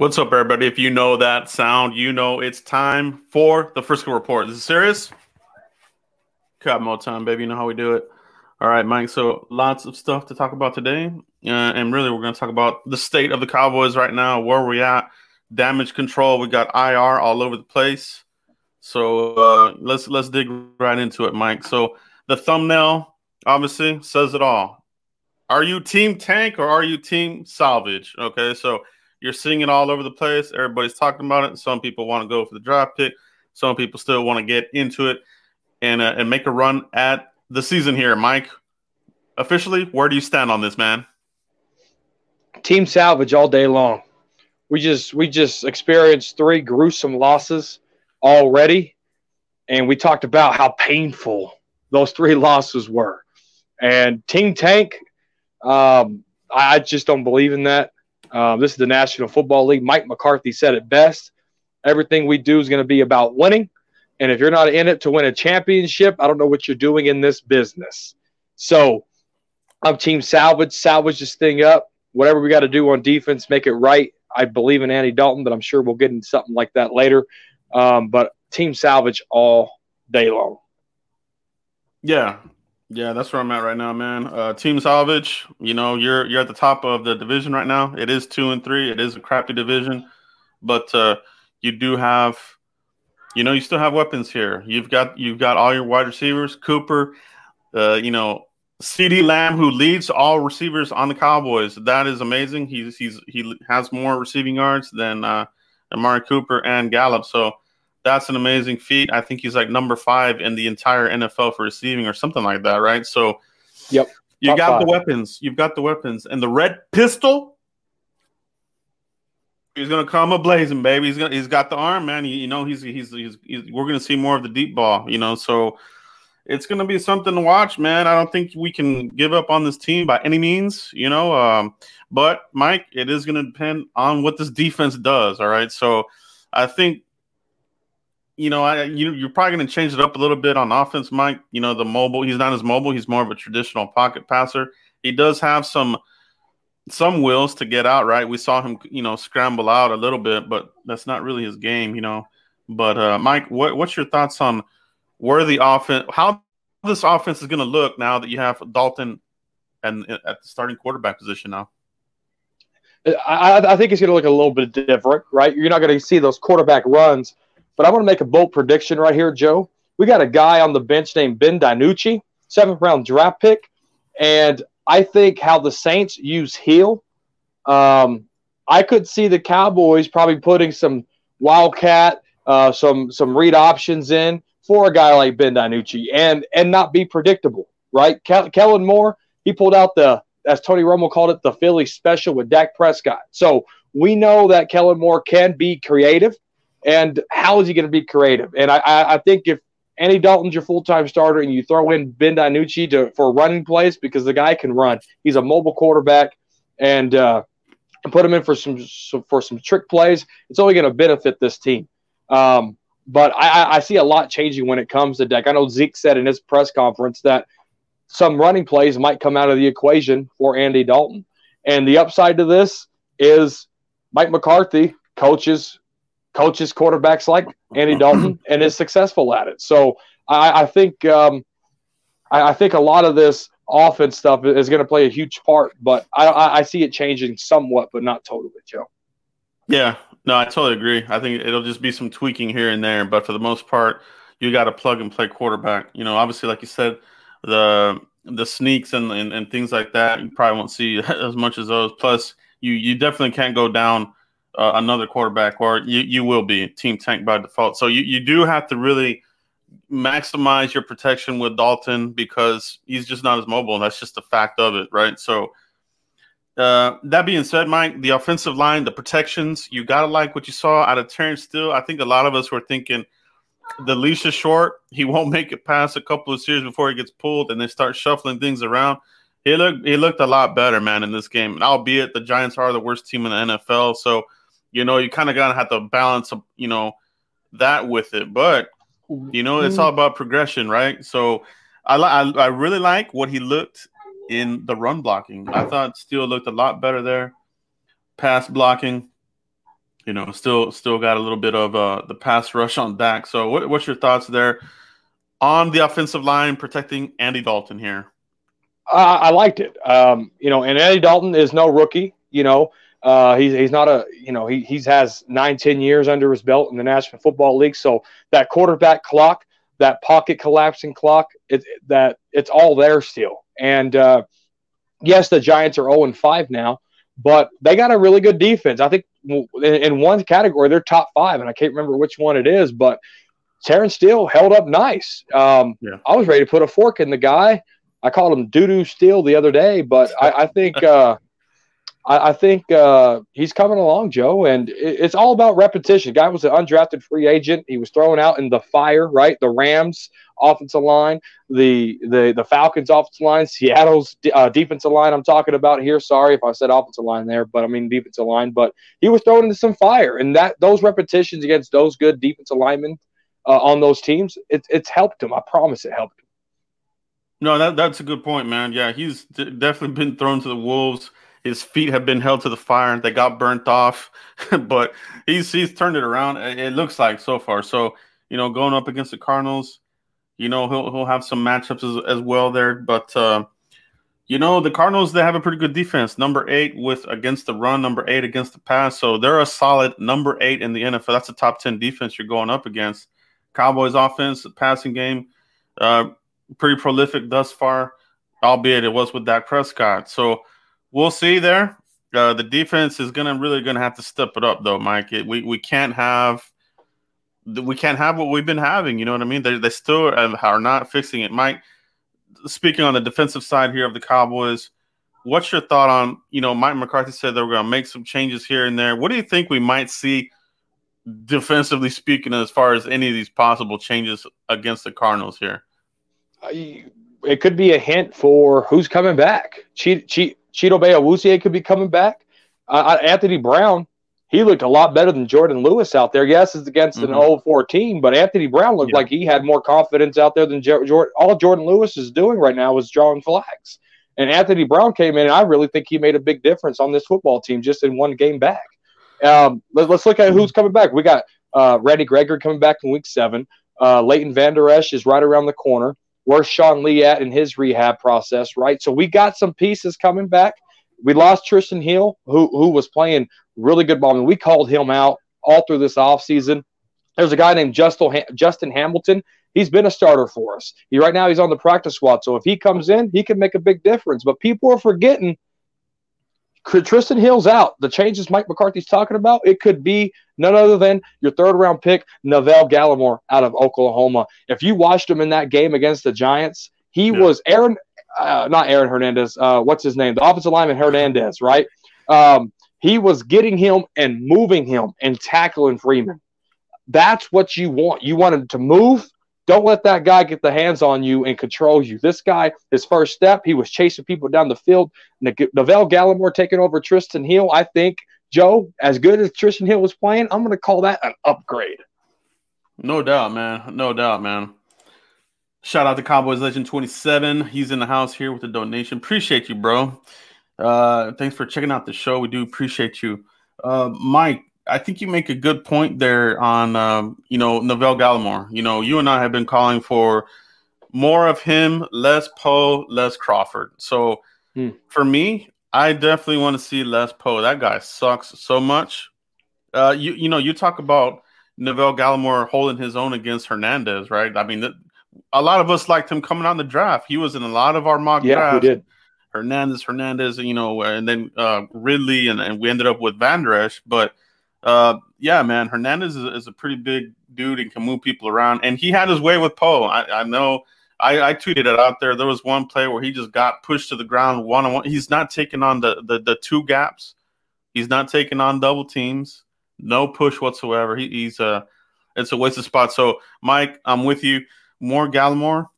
What's up, everybody? If you know that sound, you know it's time for the Frisco Report. Is it serious. Cut more time, baby. You know how we do it. All right, Mike. So lots of stuff to talk about today, uh, and really, we're going to talk about the state of the Cowboys right now, where we're at, damage control. We got IR all over the place. So uh, let's let's dig right into it, Mike. So the thumbnail obviously says it all. Are you team tank or are you team salvage? Okay, so you're seeing it all over the place. Everybody's talking about it. Some people want to go for the draft pick. Some people still want to get into it and uh, and make a run at the season here. Mike, officially, where do you stand on this, man? Team salvage all day long. We just we just experienced three gruesome losses already, and we talked about how painful those three losses were. And Team Tank, um, I just don't believe in that. Um, this is the National Football League. Mike McCarthy said it best. Everything we do is going to be about winning. And if you're not in it to win a championship, I don't know what you're doing in this business. So I'm team salvage, salvage this thing up. Whatever we got to do on defense, make it right. I believe in Andy Dalton, but I'm sure we'll get into something like that later. Um, but team salvage all day long. Yeah, yeah, that's where I'm at right now, man. Uh, Team Salvage, you know, you're you're at the top of the division right now. It is two and three. It is a crappy division, but uh, you do have, you know, you still have weapons here. You've got you've got all your wide receivers, Cooper, uh, you know, CeeDee Lamb, who leads all receivers on the Cowboys. That is amazing. He's he's he has more receiving yards than uh, Amari Cooper and Gallup. So that's an amazing feat. I think he's like number five in the entire NFL for receiving or something like that, right? So, yep, you got five. the weapons. You've got the weapons, and the red pistol. He's gonna come a blazing, baby. He's gonna. He's got the arm, man. you know, he's, he's, he's he's. We're gonna see more of the deep ball. You know, so it's gonna be something to watch, man. I don't think we can give up on this team by any means. You know, um, but Mike, it is gonna depend on what this defense does. All right, so I think you know, I you you're probably going to change it up a little bit on offense, Mike. You know, the mobile. He's not as mobile. He's more of a traditional pocket passer. He does have some some wills to get out. Right, we saw him, you know, scramble out a little bit, but that's not really his game. You know, but uh, Mike, what, what's your thoughts on where the offense, how this offense is going to look now that you have Dalton and at the starting quarterback position now? I, I think it's going to look a little bit different, right? You're not going to see those quarterback runs but I want to make a bold prediction right here, Joe. We got a guy on the bench named Ben DiNucci, seventh round draft pick. And I think how the Saints use Hill, um, I could see the Cowboys probably putting some Wildcat, uh, some some read options in for a guy like Ben DiNucci and and not be predictable, right? Kellen Moore, he pulled out the as Tony Romo called it, the Philly special with Dak Prescott. So we know that Kellen Moore can be creative. And how is he going to be creative? And I, I, think if Andy Dalton's your full time starter and you throw in Ben DiNucci to, for running plays because the guy can run, he's a mobile quarterback, and uh, put him in for some, some for some trick plays, it's only going to benefit this team. Um, but I, I, see a lot changing when it comes to Dak. I know Zeke said in his press conference that some running plays might come out of the equation for Andy Dalton. And the upside to this is Mike McCarthy coaches coaches quarterbacks like Andy Dalton and is successful at it. So I, I think um, I, I, think a lot of this offense stuff is going to play a huge part, but I, I, see it changing somewhat, but not totally, Joe. Yeah, no, I totally agree. I think it'll just be some tweaking here and there, but for the most part, you got to plug and play quarterback. You know, obviously, like you said, the the sneaks and, and, and things like that, you probably won't see as much as those. Plus, you you definitely can't go down uh, another quarterback, or you, you will be team tank by default. So you, you do have to really maximize your protection with Dalton because he's just not as mobile. And that's just the fact of it, right? So uh, that being said, Mike, the offensive line, the protections, you gotta like what you saw out of Terence Steele. I think a lot of us were thinking the leash is short. He won't make it past a couple of series before he gets pulled, and they start shuffling things around. He looked he looked a lot better, man, in this game. And albeit the Giants are the worst team in the NFL, so you know, you kind of gotta have to balance, you know, that with it. But you know, it's all about progression, right? So I I, I really like what he looked in the run blocking. I thought Steele looked a lot better there. Pass blocking, you know, still still got a little bit of uh, the pass rush on Dak. So, what, what's your thoughts there on the offensive line protecting Andy Dalton here? I liked it. Um, you know, and Andy Dalton is no rookie. You know, uh, he's he's not a you know he he's has nine ten years under his belt in the National Football League. So that quarterback clock, that pocket collapsing clock, it, that it's all there still. And uh, yes, the Giants are zero and five now, but they got a really good defense. I think in, in one category they're top five, and I can't remember which one it is, but Terence Steele held up nice. Um, yeah. I was ready to put a fork in the guy. I called him doo doo Steele the other day, but I, I think uh, I, I, think uh, he's coming along, Joe, and it, it's all about repetition. Guy was an undrafted free agent. He was thrown out in the fire, right? The Rams offensive line, the the the Falcons offensive line, Seattle's uh, defensive line. I'm talking about here. Sorry if I said offensive line there, but I mean defensive line. But he was thrown into some fire, and that those repetitions against those good defensive linemen uh, on those teams, it, it's helped him. I promise it helped him. No, that that's a good point, man. Yeah, he's d- definitely been thrown to the wolves. His feet have been held to the fire. and They got burnt off, but he's he's turned it around. It looks like so far. So you know, going up against the Cardinals, you know he'll he'll have some matchups as, as well there. But uh, you know the Cardinals they have a pretty good defense. Number eight with against the run, number eight against the pass. So they're a solid number eight in the NFL. That's a top ten defense you're going up against. Cowboys offense, passing game, uh, pretty prolific thus far, albeit it was with Dak Prescott. So we'll see there. Uh, the defense is gonna really gonna have to step it up though, Mike. It, we we can't have we can't have what we've been having. You know what I mean? They they still are not fixing it. Mike, speaking on the defensive side here of the Cowboys, what's your thought on you know Mike McCarthy said they were to make some changes here and there. What do you think we might see defensively speaking, as far as any of these possible changes against the Cardinals here? It could be a hint for who's coming back. Cheat, cheat, Chidobe Awuzie could be coming back. Uh, Anthony Brown, he looked a lot better than Jourdan Lewis out there. Yes, it's against mm-hmm. an old 14, but Anthony Brown looked yeah. like he had more confidence out there than Jourdan. All Jourdan Lewis is doing right now is drawing flags. And Anthony Brown came in, and I really think he made a big difference on this football team just in one game back. Um, let, us look at who's coming back. We got uh, Randy Gregory coming back in week seven. Uh, Leighton Vander Esch is right around the corner. Where's Sean Lee at in his rehab process, right? So we got some pieces coming back. We lost Trysten Hill, who who was playing really good ball. Mean, we called him out all through this offseason. There's a guy named Justin, Justin Hamilton. He's been a starter for us. He right now he's on the practice squad. So if he comes in, he can make a big difference. But people are forgetting Trysten Hill's out. The changes Mike McCarthy's talking about, it could be none other than your third round pick, Neville Gallimore out of Oklahoma. If you watched him in that game against the Giants, he yeah. was Aaron, uh, not Aaron Hernandez. Uh, what's his name? The offensive lineman Hernandez, right? Um, he was getting him and moving him and tackling Freeman. That's what you want. You want him to move don't let that guy get the hands on you and control you. This guy, his first step, he was chasing people down the field. Neville Gallimore taking over Trysten Hill. I think, Joe, as good as Trysten Hill was playing, I'm going to call that an upgrade. No doubt, man. No doubt, man. Shout out to Cowboys Legend 27. He's in the house here with a donation. Appreciate you, bro. Uh, thanks for checking out the show. We do appreciate you. Uh, Mike, I think you make a good point there on um, you know Neville Gallimore. You know, you and I have been calling for more of him, less Poe, less Crawford. So hmm. for me, I definitely want to see less Poe. That guy sucks so much. Uh, you you know, you talk about Neville Gallimore holding his own against Hernandez, right? I mean, a lot of us liked him coming on the draft. He was in a lot of our mock yeah, drafts. we did. Hernandez, Hernandez, you know, and then uh, Ridley, and, and we ended up with Esch, but uh, yeah, man, Hernandez is, is, a pretty big dude and can move people around. And he had his way with Poe. I, I know. I, I, tweeted it out there. There was one play where he just got pushed to the ground one on one. He's not taking on the, the the two gaps. He's not taking on double teams. No push whatsoever. He, he's a it's a wasted spot. So, Mike, I'm with you. More Gallimore.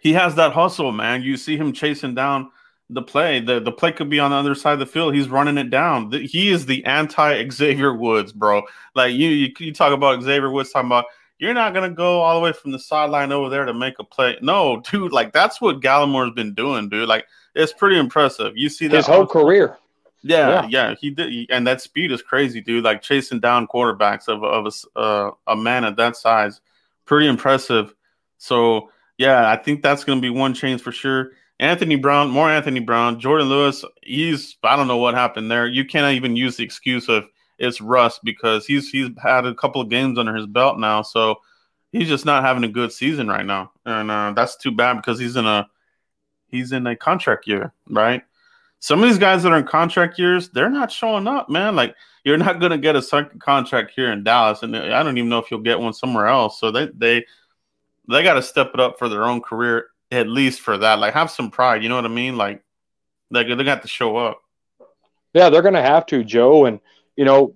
He has that hustle, man. You see him chasing down the play. The the play could be on the other side of the field. He's running it down. The, he is the anti Xavier Woods, bro. Like you, you, you talk about Xavier Woods talking about you're not gonna go all the way from the sideline over there to make a play. No, dude, like that's what Gallimore's been doing, dude. Like it's pretty impressive. You see that his whole career. Yeah, yeah, yeah he did, and that speed is crazy, dude. Like chasing down quarterbacks of of a, uh, a man at that size, pretty impressive. So yeah, I think that's going to be one change for sure. Anthony Brown, more Anthony Brown, Jourdan Lewis. He's I don't know what happened there. You cannot even use the excuse of it's rust because he's he's had a couple of games under his belt now, so he's just not having a good season right now, and uh, that's too bad because he's in a he's in a contract year, right? Some of these guys that are in contract years, they're not showing up, man. Like you're not going to get a second contract here in Dallas, and I don't even know if you'll get one somewhere else. So they they they got to step it up for their own career, at least for that. Like have some pride, you know what I mean? Like they they got to show up. Yeah, they're going to have to, Joe, and you know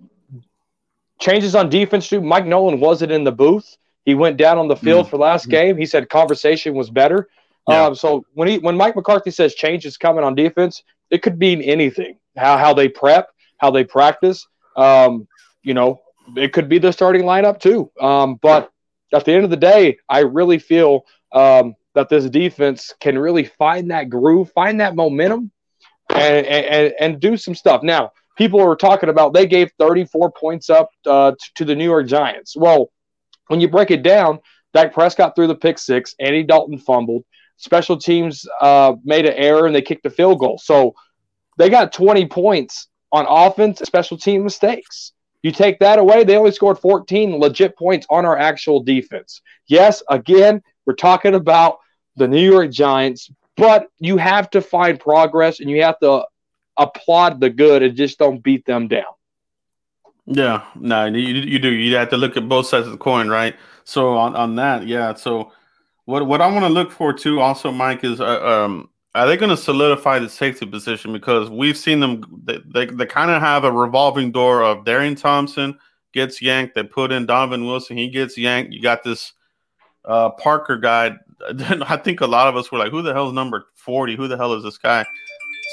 changes on defense too. Mike Nolan wasn't in the booth. He went down on the field mm. for last mm. game. He said conversation was better. Yeah. Um, so when he when Mike McCarthy says change is coming on defense, it could mean anything. How how they prep, how they practice. Um, you know, it could be the starting lineup too. Um, but at the end of the day, I really feel um, that this defense can really find that groove, find that momentum, and and, and do some stuff. Now, people are talking about they gave 34 points up uh, to the New York Giants. Well, when you break it down, Dak Prescott threw the pick six, Andy Dalton fumbled, special teams uh, made an error and they kicked a field goal. So they got 20 points on offense, special team mistakes. You take that away, they only scored 14 legit points on our actual defense. Yes, again, we're talking about the New York Giants, but you have to find progress and you have to applaud the good and just don't beat them down. Yeah, no, you, you do. You have to look at both sides of the coin, right? So on, on that, yeah. So what what I want to look for too, also, Mike, is uh, um, are they going to solidify the safety position because we've seen them they they, they kind of have a revolving door of Darian Thompson gets yanked, they put in Donovan Wilson, he gets yanked. You got this uh, Parker guy. I think a lot of us were like, "Who the hell is number forty? Who the hell is this guy?"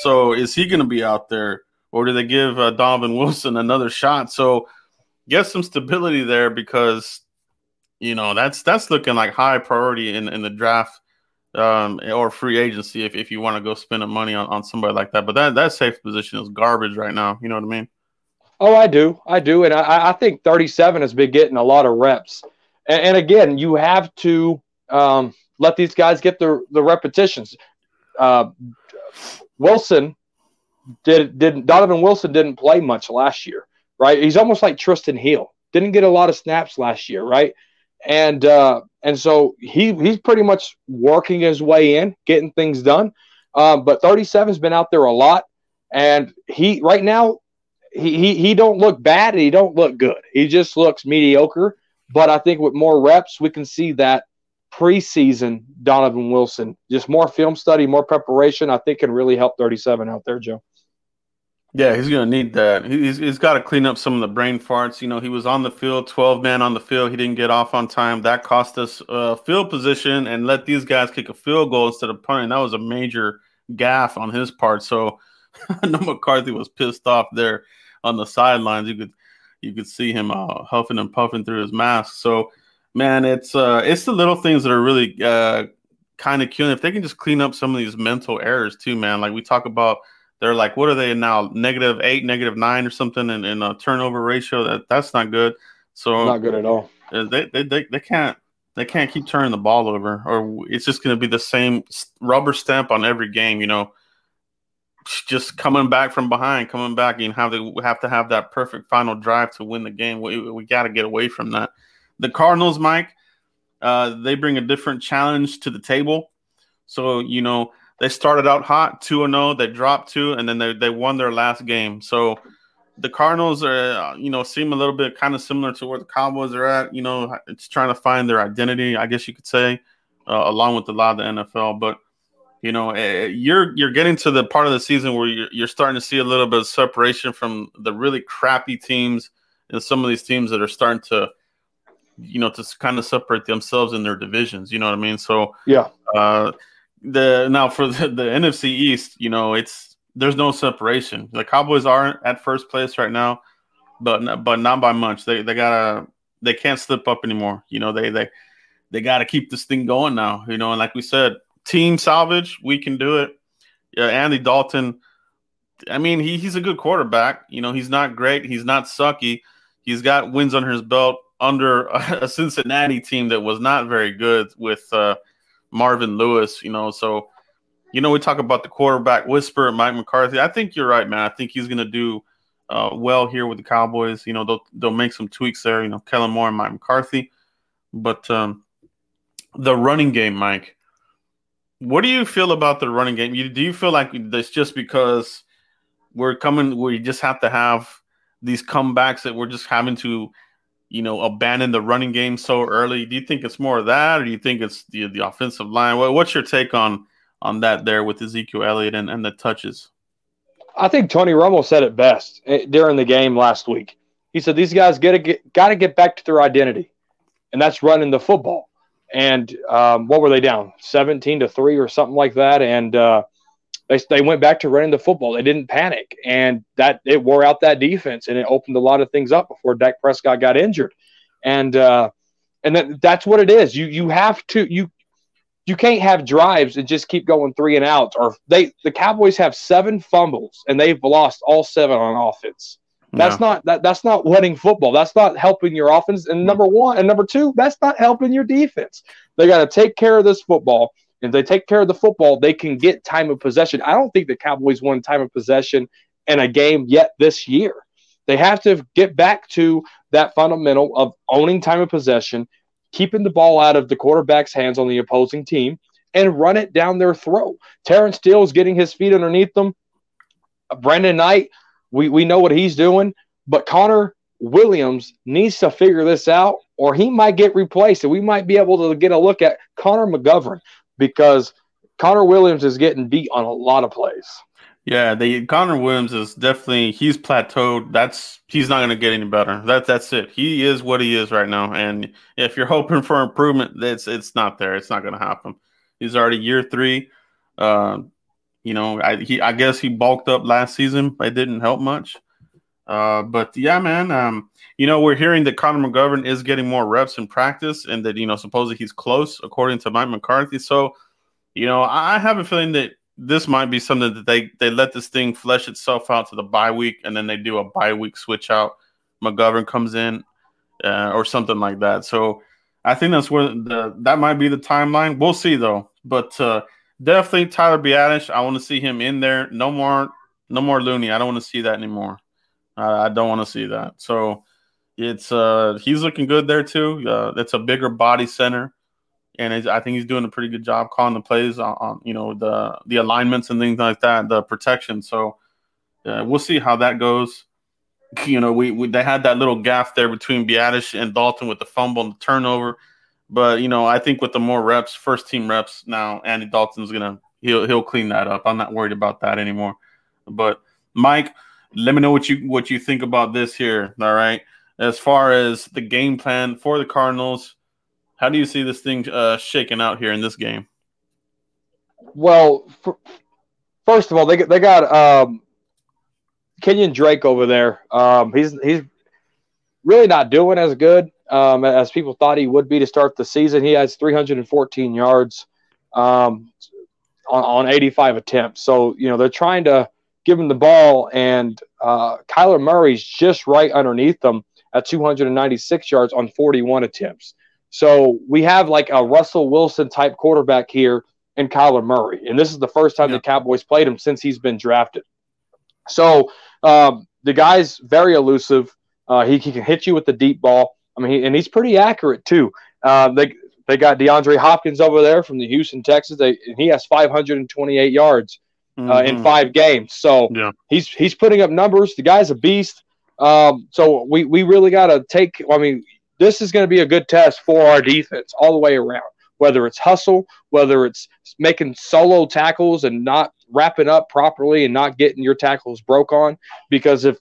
So is he going to be out there, or do they give uh, Donovan Wilson another shot? So get some stability there because you know that's that's looking like high priority in in the draft um, or free agency if, if you want to go spend money on, on somebody like that. But that that safe position is garbage right now. You know what I mean? Oh, I do, I do, and I, I think 37 has been getting a lot of reps. And, and again, you have to um, let these guys get the the repetitions. Uh, Wilson did did Donovan Wilson didn't play much last year, right? He's almost like Trysten Hill. Didn't get a lot of snaps last year, right? And uh, and so he he's pretty much working his way in, getting things done. Um, but 37's been out there a lot, and he right now he, he he don't look bad and he don't look good. He just looks mediocre. But I think with more reps, we can see that preseason Donovan Wilson, just more film study, more preparation, I think can really help 37 out there, Joe. Yeah, he's going to need that. He's, he's got to clean up some of the brain farts. You know, he was on the field, 12 man on the field. He didn't get off on time. That cost us a field position and let these guys kick a field goal instead of punting. That was a major gaff on his part. So I know McCarthy was pissed off there on the sidelines. You could you could see him uh, huffing and puffing through his mask. So, man, it's uh, it's the little things that are really uh, kind of killing. If they can just clean up some of these mental errors too, man. Like we talk about – they're like, what are they now? Negative eight, negative nine, or something in, in a turnover ratio. That that's not good. So not good at all. They, they, they, they can't they can't keep turning the ball over, or it's just going to be the same rubber stamp on every game. You know, just coming back from behind, coming back, and have to have to have that perfect final drive to win the game. We we got to get away from that. The Cardinals, Mike, uh, they bring a different challenge to the table. So you know they started out hot, 2 0. They dropped two, and then they, they won their last game. So the Cardinals are, you know, seem a little bit kind of similar to where the Cowboys are at. You know, it's trying to find their identity, I guess you could say, uh, along with a lot of the NFL. But you know, eh, you're you're getting to the part of the season where you're, you're starting to see a little bit of separation from the really crappy teams and some of these teams that are starting to, you know, to kind of separate themselves in their divisions. You know what I mean? So yeah. Uh, the now for the, the NFC East, you know, it's there's no separation. The Cowboys aren't at first place right now, but but not by much. They they gotta they can't slip up anymore. You know, they they they got to keep this thing going now. You know, and like we said, team salvage, we can do it. Yeah, Andy Dalton, I mean, he, he's a good quarterback. You know, he's not great. He's not sucky. He's got wins under his belt under a Cincinnati team that was not very good with uh, Marvin Lewis. You know, so you know we talk about the quarterback whisper, Mike McCarthy. I think you're right, man. I think he's going to do uh, well here with the Cowboys. You know, they'll they'll make some tweaks there. You know, Kellen Moore and Mike McCarthy, but um, the running game, Mike. What do you feel about the running game? You, do you feel like that's just because we're coming, we just have to have these comebacks that we're just having to, you know, abandon the running game so early? Do you think it's more of that, or do you think it's the the offensive line? What, what's your take on on that there with Ezekiel Elliott and, and the touches? I think Tony Romo said it best eh, during the game last week. He said these guys got to get got to get back to their identity, and that's running the football. And um, what were they down, seventeen to three or something like that? And uh, they they went back to running the football. They didn't panic, and that it wore out that defense, and it opened a lot of things up before Dak Prescott got injured. And uh, and that, that's what it is. You you have to you you can't have drives and just keep going three and outs. Or they the Cowboys have seven fumbles and they've lost all seven on offense. That's no. not that that's not winning football. That's not helping your offense. And number one and number two, that's not helping your defense. They got to take care of this football. If they take care of the football, they can get time of possession. I don't think the Cowboys won time of possession in a game yet this year. They have to get back to that fundamental of owning time of possession keeping the ball out of the quarterback's hands on the opposing team and run it down their throat. Terence Steele is getting his feet underneath them. Brandon Knight, we, we know what he's doing, but Connor Williams needs to figure this out or he might get replaced. And we might be able to get a look at Connor McGovern because Connor Williams is getting beat on a lot of plays. Yeah, the Connor Williams is definitely he's plateaued. That's he's not going to get any better. That that's it. He is what he is right now. And if you're hoping for improvement, it's it's not there. It's not going to happen. He's already year three. Uh, you know, I he I guess he bulked up last season. It didn't help much. Uh, but yeah, man. Um, you know, we're hearing that Connor McGovern is getting more reps in practice, and that you know supposedly he's close, according to Mike McCarthy. So, you know, I have a feeling that this might be something that they they let this thing flesh itself out to the bye week, and then they do a bye week switch out. McGovern comes in, uh, or something like that. So I think that's where the that might be the timeline. We'll see though, but uh, definitely Tyler Biadasz. I want to see him in there. No more, no more Looney. I don't want to see that anymore. I, I don't want to see that. So it's uh he's looking good there too. Uh, it's a bigger body center and I think he's doing a pretty good job calling the plays on, on, you know the the alignments and things like that, the protection. So uh, we'll see how that goes. You know, we, we they had that little gap there between Biadasz and Dalton with the fumble and the turnover, but you know I think with the more reps, first team reps now, Andy Dalton's gonna he'll he'll clean that up. I'm not worried about that anymore. But Mike, let me know what you what you think about this here. All right, as far as the game plan for the Cardinals how do you see this thing uh, shaking out here in this game? Well, for, first of all, they they got um, Kenyan Drake over there. Um, he's he's really not doing as good um, as people thought he would be to start the season. He has 314 yards um, on, on 85 attempts. So you know they're trying to give him the ball, and uh, Kyler Murray's just right underneath them at 296 yards on 41 attempts. So we have like a Russell Wilson type quarterback here in Kyler Murray. And this is the first time yeah. the Cowboys played him since he's been drafted. So um, the guy's very elusive. Uh, he, he, can hit you with the deep ball. I mean, he, and he's pretty accurate too. Uh, they they got DeAndre Hopkins over there from the Houston Texas. They, and he has 528 yards uh, mm-hmm. in five games. So yeah. he's he's putting up numbers. The guy's a beast. Um, so we we really got to take. I mean, this is going to be a good test for our defense all the way around. Whether it's hustle, whether it's making solo tackles and not wrapping up properly and not getting your tackles broke on, because if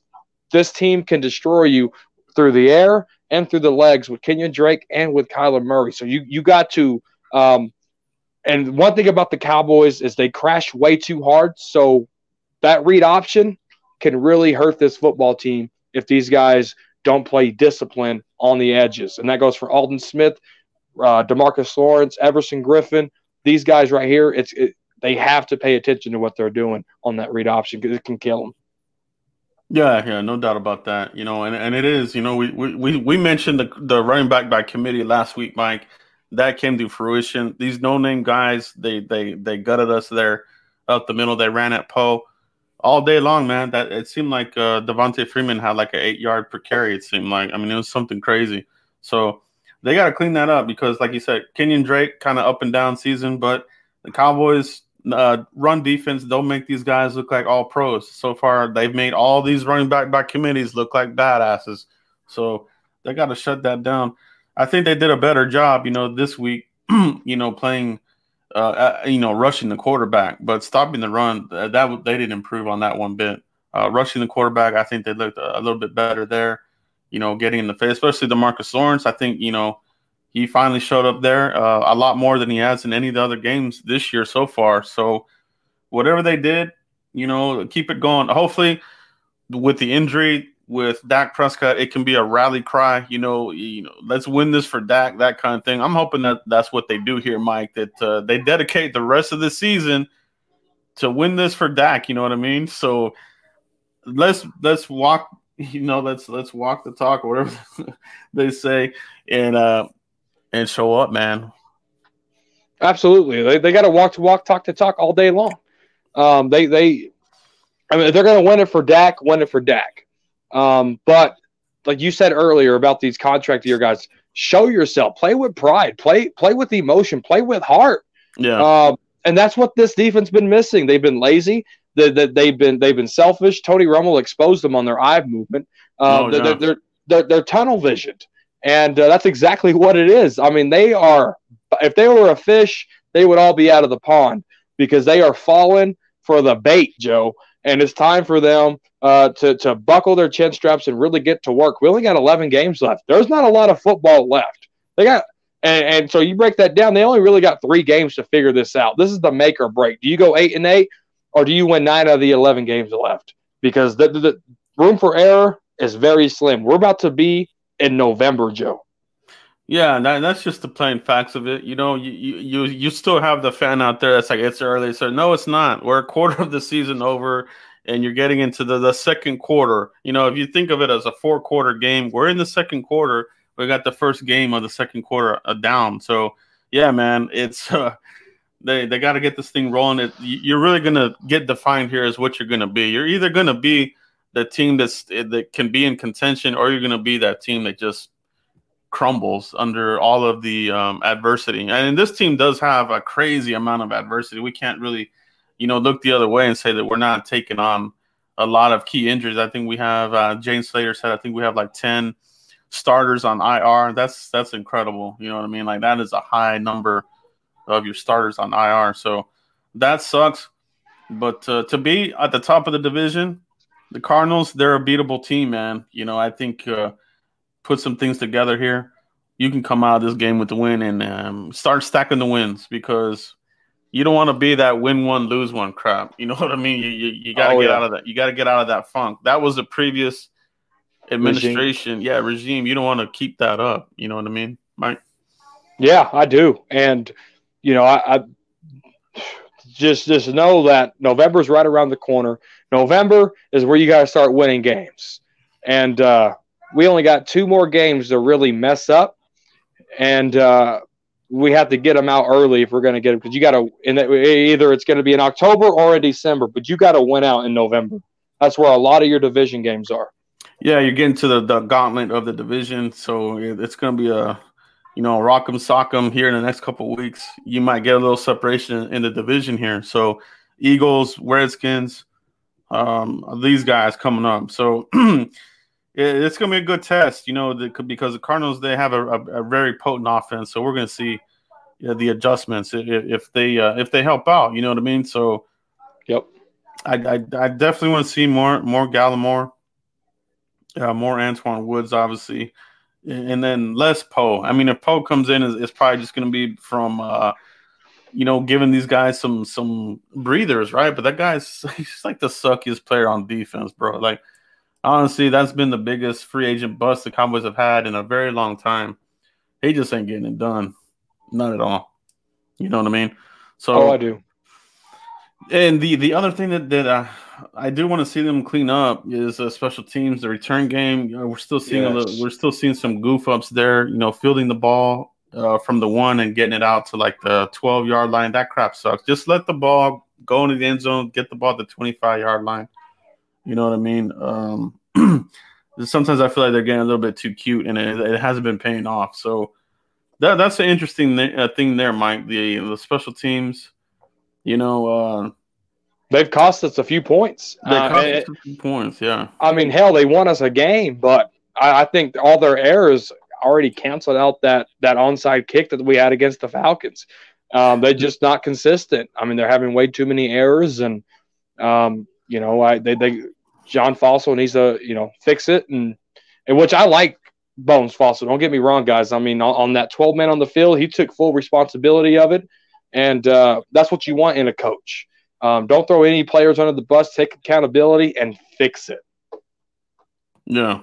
this team can destroy you through the air and through the legs with Kenyan Drake and with Kyler Murray, so you you got to. Um, and one thing about the Cowboys is they crash way too hard, so that read option can really hurt this football team if these guys don't play discipline on the edges. And that goes for Aldon Smith, uh, Demarcus Lawrence, Everson Griffen. These guys right here, it's it, they have to pay attention to what they're doing on that read option because it can kill them. Yeah, yeah, no doubt about that. You know, and, and it is, you know, we, we, we mentioned the, the running back by committee last week, Mike. That came to fruition. These no name guys, they they they gutted us there up the middle. They ran at Poe all day long, man. That it seemed like uh, Devonta Freeman had like an eight yard per carry. It seemed like. I mean, it was something crazy. So they got to clean that up because, like you said, Kenyan Drake kind of up and down season, but the Cowboys uh, run defense don't make these guys look like all pros. So far, they've made all these running back by committees look like badasses. So they got to shut that down. I think they did a better job, you know, this week, you know, playing, uh, uh, you know, rushing the quarterback, but stopping the run that, that they didn't improve on that one bit. Uh, rushing the quarterback, I think they looked a, a little bit better there. You know, getting in the face, especially Demarcus Lawrence. I think you know he finally showed up there uh, a lot more than he has in any of the other games this year so far. So whatever they did, you know, keep it going. Hopefully, with the injury with Dak Prescott, it can be a rally cry. You know, you know, let's win this for Dak, that kind of thing. I'm hoping that that's what they do here, Mike. That uh, they dedicate the rest of the season to win this for Dak. You know what I mean? So let's let's walk. You know, let's let's walk the talk, whatever they say, and uh, and show up, man. Absolutely, they, they got to walk to walk, talk to talk all day long. Um, they they, I mean, they're going to win it for Dak, win it for Dak. Um, but like you said earlier about these contract year guys, show yourself, play with pride, play play with emotion, play with heart. Yeah. Um, and that's what this defense been missing. They've been lazy. They, they, they've been they've been selfish. Tony Romo exposed them on their eye movement. Um, oh, yeah. they're, they're, they're, they're tunnel visioned. And uh, that's exactly what it is. I mean, they are, if they were a fish, they would all be out of the pond because they are falling for the bait, Joe. And it's time for them uh, to, to buckle their chin straps and really get to work. We only got 11 games left. There's not a lot of football left. They got, and, and so you break that down, they only really got three games to figure this out. This is the make or break. Do you go eight and eight, or do you win nine out of the 11 games left? Because the, the, the room for error is very slim. We're about to be in November, Joe. Yeah, that, that's just the plain facts of it. You know, you, you you still have the fan out there that's like it's early. So no, it's not. We're a quarter of the season over, and you're getting into the, the second quarter. You know, if you think of it as a four quarter game, we're in the second quarter. We got the first game of the second quarter uh, down. So yeah, man, it's uh, they they got to get this thing rolling. It you're really gonna get defined here as what you're gonna be. You're either gonna be the team that's that can be in contention, or you're to be that team that just crumbles under all of the um, adversity. And this team does have a crazy amount of adversity. We can't really, you know, look the other way and say that we're not taking on a lot of key injuries. I think we have uh, Jane Slater said I think we have like ten starters on IR. That's that's incredible. You know what I mean? Like that is a high number of your starters on IR. So that sucks. But uh, to be at the top of the division the Cardinals, they're a beatable team, man. You know, I think uh, put some things together here. You can come out of this game with the win and um, start stacking the wins because you don't want to be that win one lose one crap. You know what I mean? You you, you got to oh, get yeah. out of that. You got to get out of that funk. That was the previous administration, regime. yeah, regime. You don't want to keep that up. You know what I mean, Mike? Yeah, I do. And you know, I, I just just know that November's right around the corner. November is where you got to start winning games. And uh, we only got two more games to really mess up. And uh, we have to get them out early if we're going to get them because you got to, either it's going to be in October or in December, but you got to win out in November. That's where a lot of your division games are. Yeah, you're getting to the, the gauntlet of the division. So it's going to be a, you know, rock'em sock'em here in the next couple weeks. You might get a little separation in the division here. So Eagles, Redskins, um, these guys coming up. So it's going to be a good test, you know, the, because the Cardinals they have a, a, a, very potent offense. So we're going to see you know, the adjustments if, if they uh, if they help out. You know what I mean? So, yep, I I, I definitely want to see more more Gallimore, uh, more Antwaun Woods, obviously, and then less Poe. I mean, if Poe comes in, it's, it's probably just going to be from. Uh, you know, giving these guys some some breathers, right? But that guy's he's like the suckiest player on defense, bro. Like honestly, that's been the biggest free agent bust the Cowboys have had in a very long time. He just ain't getting it done. Not at all. You know what I mean? So Oh, I do. And the the other thing that that uh, I do want to see them clean up is uh, special teams, the return game. You know, we're still seeing yes. a little, we're still seeing some goof ups there. You know, fielding the ball uh, from the one and getting it out to like the twelve yard line. That crap sucks. Just let the ball go into the end zone, get the ball at the twenty five yard line. You know what I mean? Um, sometimes I feel like they're getting a little bit too cute, and it, it hasn't been paying off. So that that's an interesting th- uh, thing there, Mike. The the special teams, you know, uh, they've cost us a few points. They uh, cost us a few points, yeah. I mean, hell, they won us a game, but I, I think all their errors already canceled out that that onside kick that we had against the Falcons. Um, they're just not consistent. I mean, they're having way too many errors, and um, you know, I they, they John Fassel needs to you know fix it, and and which I like Bones Fassel. Don't get me wrong, guys. I mean, on, on that 12 man on the field, he took full responsibility of it, and uh, that's what you want in a coach. Um, don't throw any players under the bus. Take accountability and fix it. Yeah,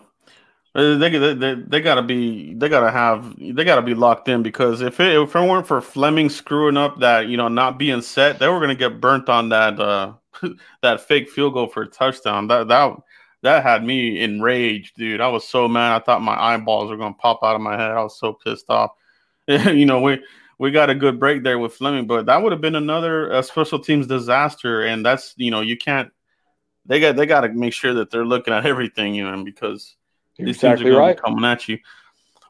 uh, they they they, they gotta be they gotta have they gotta be locked in because if it if it weren't for Fleming screwing up that you know not being set, they were gonna get burnt on that uh that fake field goal for a touchdown. That that that had me enraged, dude. I was so mad. I thought my eyeballs were gonna pop out of my head. I was so pissed off. you know, we we got a good break there with Fleming, but that would have been another uh, special teams disaster. And that's you know you can't. They got they got to make sure that they're looking at everything, you know, because You're these exactly teams are right. coming at you.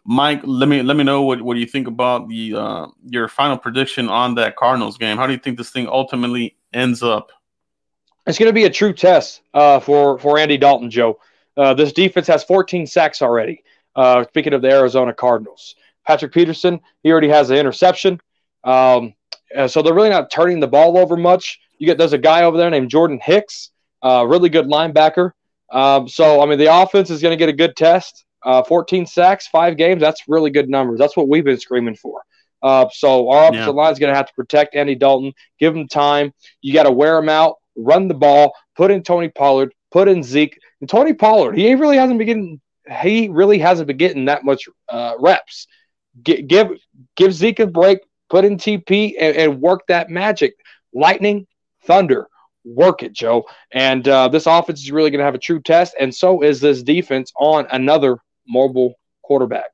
Mike, let me let me know what, what you think about the uh, your final prediction on that Cardinals game. How do you think this thing ultimately ends up? It's going to be a true test uh, for for Andy Dalton, Joe. Uh, this defense has 14 sacks already. Uh, speaking of the Arizona Cardinals, Patrick Peterson, he already has an interception. Um, so they're really not turning the ball over much. You get there's a guy over there named Jordan Hicks, uh, really good linebacker. Um, so I mean, the offense is going to get a good test. Uh, 14 sacks, five games. That's really good numbers. That's what we've been screaming for. Uh, so our offensive yeah. line is going to have to protect Andy Dalton, give him time. You got to wear him out run the ball, put in Tony Pollard, put in Zeke. And Tony Pollard, he really hasn't been getting he really hasn't been getting that much uh, reps. G- give give Zeke a break, put in TP, and, and, work that magic. Lightning, thunder, work it, Joe. And uh, this offense is really going to have a true test, and so is this defense on another mobile quarterback.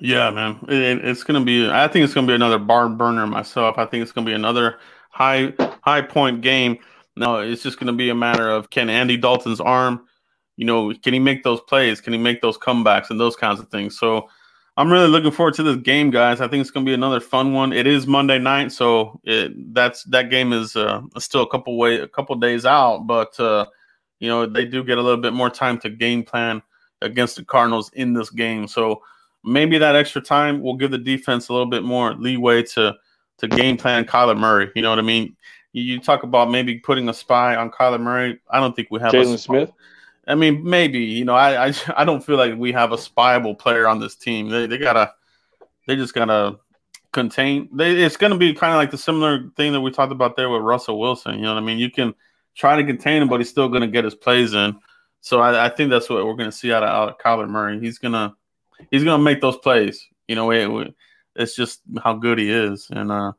Yeah, man, it, it's going to be. I think it's going to be another barn burner myself. I think it's going to be another high high point game. Now it's just going to be a matter of can Andy Dalton's arm, you know, can he make those plays? Can he make those comebacks and those kinds of things? So I'm really looking forward to this game, guys. I think it's going to be another fun one. It is Monday night, so it, that's that game is uh, still a couple way a couple days out, but uh, you know they do get a little bit more time to game plan against the Cardinals in this game. So maybe that extra time will give the defense a little bit more leeway to to game plan Kyler Murray. You know what I mean? You, you talk about maybe putting a spy on Kyler Murray. I don't think we have Jaylon Smith. I mean, maybe you know, I, I I don't feel like we have a spyable player on this team. They they gotta, they just gotta contain. They, it's gonna be kind of like the similar thing that we talked about there with Russell Wilson. You know what I mean? You can try to contain him, but he's still gonna get his plays in. So I, I think that's what we're gonna see out of, out of Kyler Murray. He's gonna he's gonna make those plays. You know, it, it's just how good he is and uh,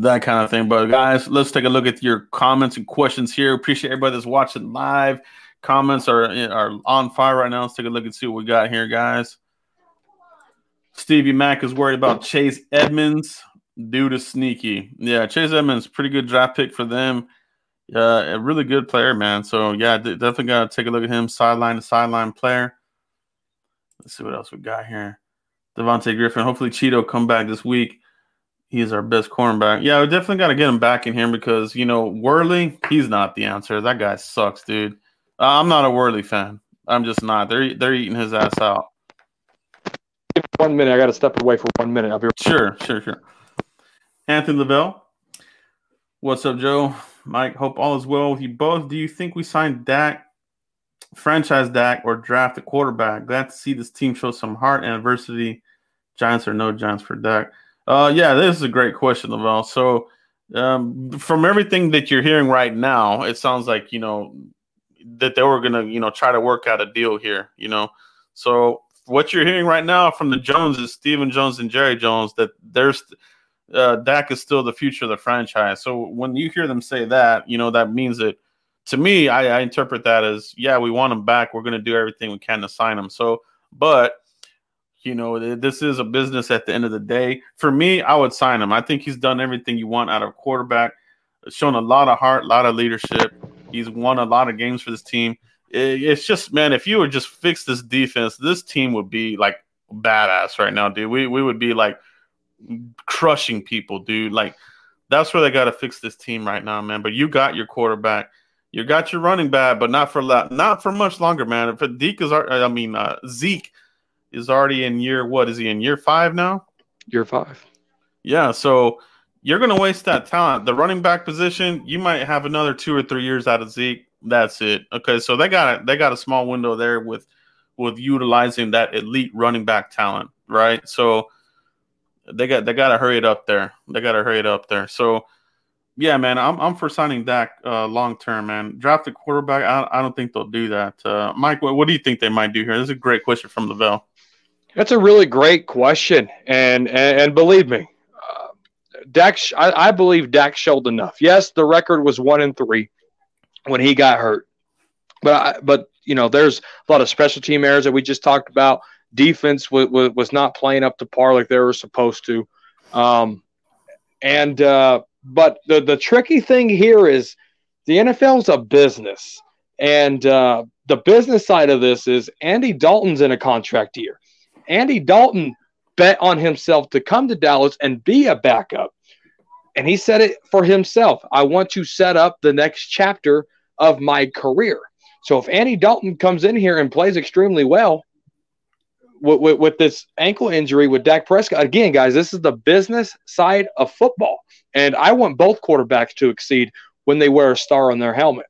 that kind of thing. But guys, let's take a look at your comments and questions here. Appreciate everybody that's watching live. Comments are are on fire right now. Let's take a look and see what we got here, guys. Stevie Mack is worried about Chase Edmonds due to sneaky. Yeah, Chase Edmonds, pretty good draft pick for them. Uh, a really good player, man. So yeah, definitely got to take a look at him. Sideline to sideline player. Let's see what else we got here. Devontae Griffin. Hopefully, Cheeto come back this week. He is our best cornerback. Yeah, we definitely got to get him back in here because you know Worley, he's not the answer. That guy sucks, dude. Uh, I'm not a Worley fan. I'm just not. They're they're eating his ass out. One minute. I got to step away for one minute. I'll be sure, sure, sure. Anthony Lavelle. What's up, Joe? Mike, hope all is well with you both. Do you think we signed Dak franchise Dak or draft a quarterback. Glad to see this team show some heart and adversity. Giants or no Giants for Dak? Uh, yeah, this is a great question, Lavelle. So, um, from everything that you're hearing right now, it sounds like you know that they were gonna, you know, try to work out a deal here. You know, so what you're hearing right now from the Joneses, Stephen Jones and Jerry Jones, that there's uh, Dak is still the future of the franchise. So when you hear them say that, you know that means that. To me, I, I interpret that as yeah, we want him back. We're to do everything we can to sign him. So, but you know, this is a business at the end of the day. For me, I would sign him. I think he's done everything you want out of a quarterback. Shown a lot of heart, a lot of leadership. He's won a lot of games for this team. It's just, man, if you would just fix this defense, this team would be like badass right now, dude. We we would be like crushing people, dude. Like that's where they got to fix this team right now, man. But you got your quarterback, you got your running back, but not for not for much longer, man. If Zeke is, I mean uh, Zeke is already in year what is he in year five now? Year five. Yeah, so you're going to waste that talent. The running back position, you might have another two or three years out of Zeke. That's it. Okay, so they got a, they got a small window there with with utilizing that elite running back talent, right? So they got they got to hurry it up there. They got to hurry it up there. So yeah, man, I'm I'm for signing Dak uh, long term, man. Draft a quarterback. I, I don't think they'll do that. Uh, Mike, what, what, do you think they might do here? This is a great question from Lavelle. That's a really great question, and and, and believe me, uh. I, I believe Dak showed enough. Yes, the record was one and three when he got hurt, but I, but you know, there's a lot of special team errors that we just talked about. Defense was, was, was not playing up to par like they were supposed to. Um, and, uh, but the, the tricky thing here is the NFL is a business. And uh, the business side of this is Andy Dalton's in a contract year. Andy Dalton bet on himself to come to Dallas and be a backup. And he said it for himself I want to set up the next chapter of my career. So if Andy Dalton comes in here and plays extremely well with, with, with, this ankle injury with Dak Prescott, again, guys, this is the business side of football. And I want both quarterbacks to exceed when they wear a star on their helmet.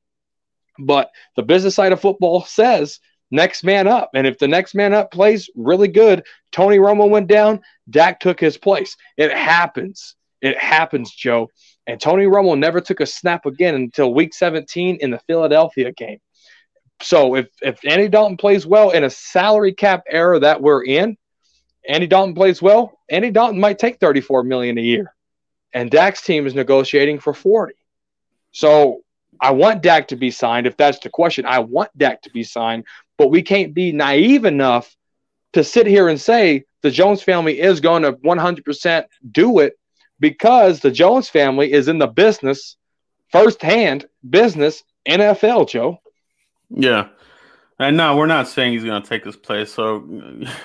But the business side of football says next man up. And if the next man up plays really good, Tony Romo went down, Dak took his place. It happens. It happens, Joe. And Tony Romo never took a snap again until week 17 in the Philadelphia game. So if if Andy Dalton plays well in a salary cap era that we're in, Andy Dalton plays well, Andy Dalton might take 34 million a year. And Dak's team is negotiating for 40. So I want Dak to be signed. If that's the question, I want Dak to be signed, but we can't be naive enough to sit here and say the Jones family is going to 100% do it because the Jones family is in the business, firsthand business, NFL, Joe. Yeah. And no, we're not saying he's going to take his place. So,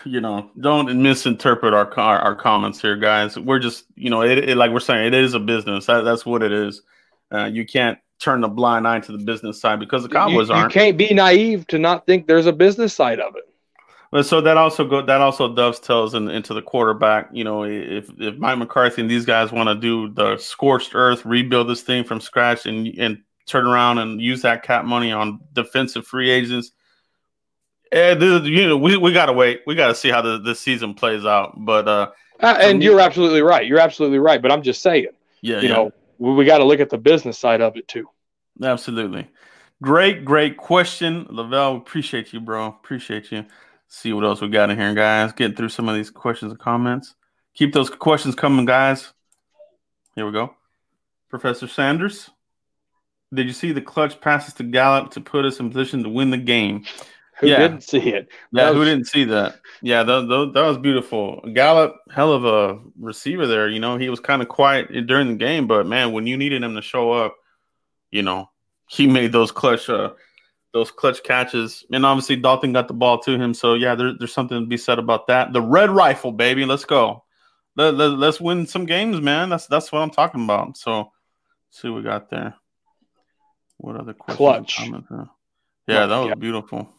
you know, don't misinterpret our our, our comments here, guys. We're just, you know, it, it, like we're saying, it is a business. That, that's what it is. Uh, you can't turn the blind eye to the business side because the Cowboys you, aren't. You can't be naive to not think there's a business side of it. But so that also go that also dovetails in, into the quarterback. You know, if if Mike McCarthy and these guys want to do the scorched earth, rebuild this thing from scratch, and and turn around and use that cap money on defensive free agents. And eh, you know, we, we got to wait. We got to see how the, this season plays out. But uh, uh and me, you're absolutely right. You're absolutely right. But I'm just saying, yeah, you yeah. know, we, got to look at the business side of it too. Absolutely. Great, great question, Lavelle. Appreciate you, bro. Appreciate you. See what else we got in here, guys. Getting through some of these questions and comments. Keep those questions coming, guys. Here we go. Professor Sanders. Did you see the clutch passes to Gallup to put us in position to win the game? Who yeah. didn't see it? Yeah, was... who didn't see that? Yeah, that, that, that was beautiful. Gallup, hell of a receiver there. You know, he was kind of quiet during the game, but man, when you needed him to show up, you know, he made those clutch uh, those clutch catches. And obviously Dalton got the ball to him. So yeah, there, there's something to be said about that. The red rifle, baby. Let's go. Let, let, let's win some games, man. That's that's what I'm talking about. So see what we got there. What other questions? Clutch. Yeah, that was yeah. beautiful.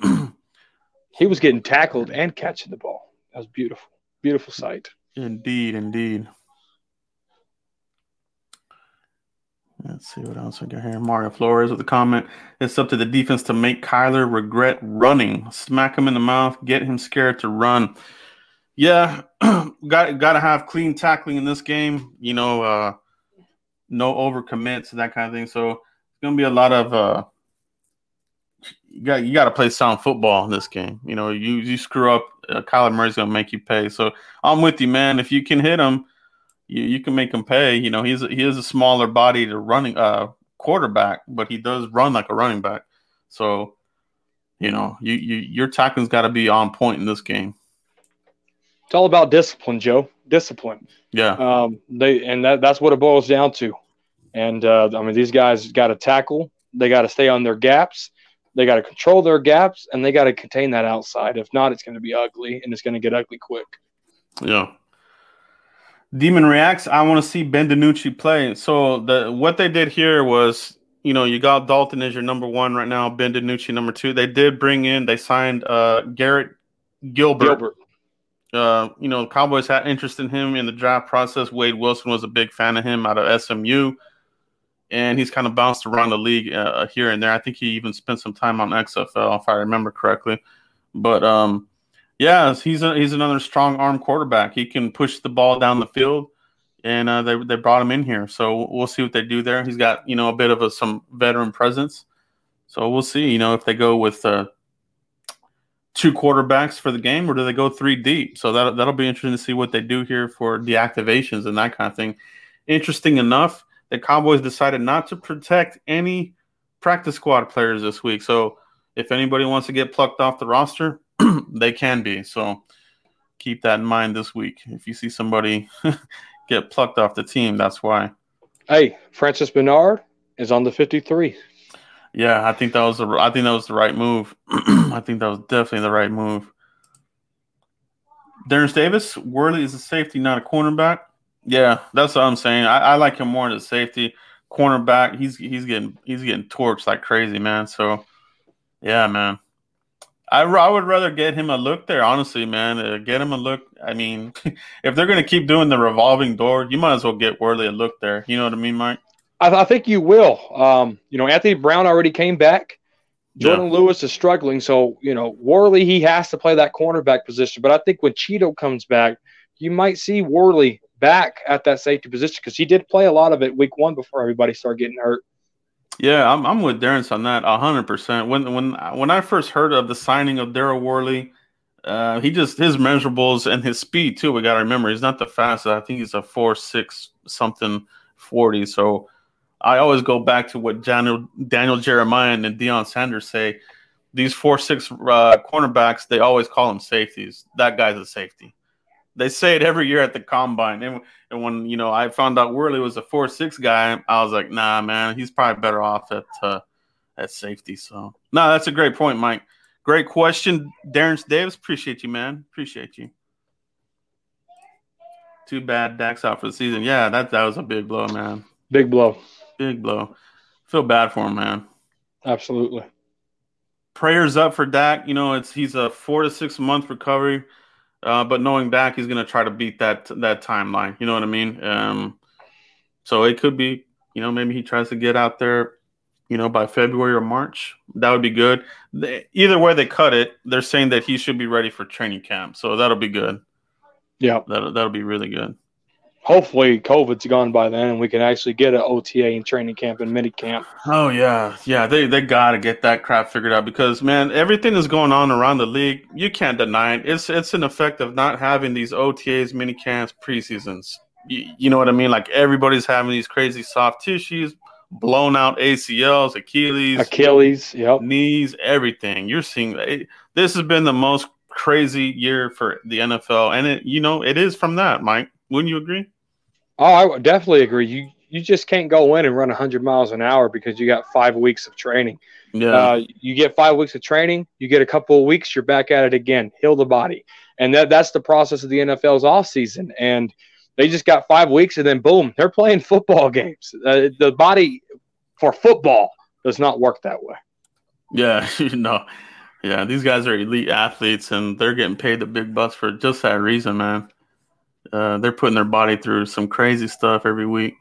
he was getting tackled and catching the ball. That was beautiful. Beautiful sight. Indeed, indeed. Let's see what else we got here. Mario Flores with a comment. It's up to the defense to make Kyler regret running. Smack him in the mouth, get him scared to run. Yeah, got got to have clean tackling in this game. You know, uh, no overcommits that kind of thing. So it's gonna be a lot of uh you got you got to play sound football in this game. You know, you you screw up, uh, Kyler Murray's gonna make you pay. So I'm with you, man. If you can hit him, you, you can make him pay. You know, he's a, he is a smaller body to running uh quarterback, but he does run like a running back. So, you know, you, you your tackling's got to be on point in this game. It's all about discipline, Joe. Discipline. Yeah. Um, they and that, that's what it boils down to. And uh, I mean, these guys got to tackle. They got to stay on their gaps. They got to control their gaps, and they got to contain that outside. If not, it's going to be ugly, and it's going to get ugly quick. Yeah. Demon reacts. I want to see Ben DiNucci play. So the what they did here was, you know, you got Dalton as your number one right now, Ben DiNucci number two. They did bring in, they signed uh, Garrett Gilbert. Gilbert. Uh, you know, Cowboys had interest in him in the draft process. Wade Wilson was a big fan of him out of SMU, and he's kind of bounced around the league uh, here and there. I think he even spent some time on XFL, if I remember correctly. But um, yeah, he's a, he's another strong arm quarterback. He can push the ball down the field, and uh, they they brought him in here. So we'll see what they do there. He's got you know a bit of a, some veteran presence. So we'll see. You know if they go with uh, two quarterbacks for the game, or do they go three deep? So that that'll be interesting to see what they do here for deactivations and that kind of thing. Interesting enough, the Cowboys decided not to protect any practice squad players this week. So if anybody wants to get plucked off the roster, they can be. So keep that in mind this week. If you see somebody get plucked off the team, that's why. Hey, Francis Bernard is on the 53. Yeah, I think that was the I think that was the right move. I think that was definitely the right move. Darren Davis, Worley is a safety, not a cornerback. Yeah, that's what I'm saying. I, I like him more as a safety. Cornerback, he's he's getting he's getting torched like crazy, man. So yeah, man. I, I would rather get him a look there, honestly, man. Uh, get him a look. I mean, if they're going to keep doing the revolving door, you might as well get Worley a look there. You know what I mean, Mike? I, I think you will. Um, you know, Anthony Brown already came back. Jourdan yeah. Lewis is struggling, so you know Worley he has to play that cornerback position. But I think when Cheeto comes back, you might see Worley back at that safety position because he did play a lot of it week one before everybody started getting hurt. Yeah, I'm, I'm with Darren on that hundred percent. When when when I first heard of the signing of Daryl Worley, uh, he just his measurables and his speed too. We got to remember he's not the fastest. I think he's a four six something forty. So I always go back to what Daniel Daniel Jeremiah and Deion Sanders say. These four six uh, cornerbacks, they always call them safeties. That guy's a safety. They say it every year at the combine. And, and when you know I found out Worley was a four six guy, I was like, nah, man, he's probably better off at uh, at safety. So no, that's a great point, Mike. Great question, Darren Davis. Appreciate you, man. Appreciate you. Too bad Dak's out for the season. Yeah, that that was a big blow, man. Big blow. Big blow. Feel bad for him, man. Absolutely. Prayers up for Dak. You know, it's he's a four to six month recovery. Uh, but knowing Dak, he's going to try to beat that that timeline. You know what I mean? Um, so it could be, you know, maybe he tries to get out there, you know, by February or March. That would be good. They, either way they cut it, they're saying that he should be ready for training camp. So that'll be good. Yeah, that'll that'll be really good hopefully COVID's gone by then and we can actually get an OTA and training camp and mini camp. Oh yeah, yeah. They they gotta get that crap figured out because man, everything is going on around the league. You can't deny it. It's it's an effect of not having these OTAs, mini camps, preseasons. You, you know what I mean? Like everybody's having these crazy soft tissues, blown out ACLs, Achilles, Achilles, yep. knees, everything. You're seeing eh, this has been the most crazy year for the NFL, and it you know it is from that, Mike. Wouldn't you agree? Oh, I definitely agree. You you just can't go in and run 100 miles an hour because you got five weeks of training. Yeah. Uh, you get five weeks of training, you get a couple of weeks, you're back at it again. Heal the body, and that that's the process of the NFL's off season. And they just got five weeks, and then boom, they're playing football games. Uh, the body for football does not work that way. Yeah, you know, yeah, these guys are elite athletes, and they're getting paid the big bucks for just that reason, man. Uh, they're putting their body through some crazy stuff every week.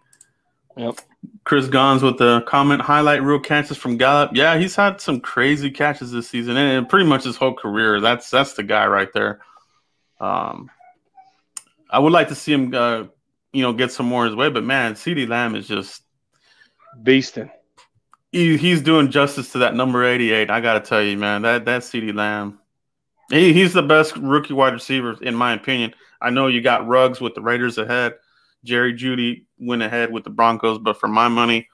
Yep. Chris Gons with the comment highlight reel catches from Gallup. Yeah, he's had some crazy catches this season and pretty much his whole career. That's that's the guy right there. Um, I would like to see him, uh, you know, get some more his way, but man, CeeDee Lamb is just beasting. He, he's doing justice to that number eighty-eight. I got to tell you, man, that that CeeDee Lamb, he, he's the best rookie wide receiver in my opinion. I know you got Ruggs with the Raiders ahead. Jerry Jeudy went ahead with the Broncos, but for my money,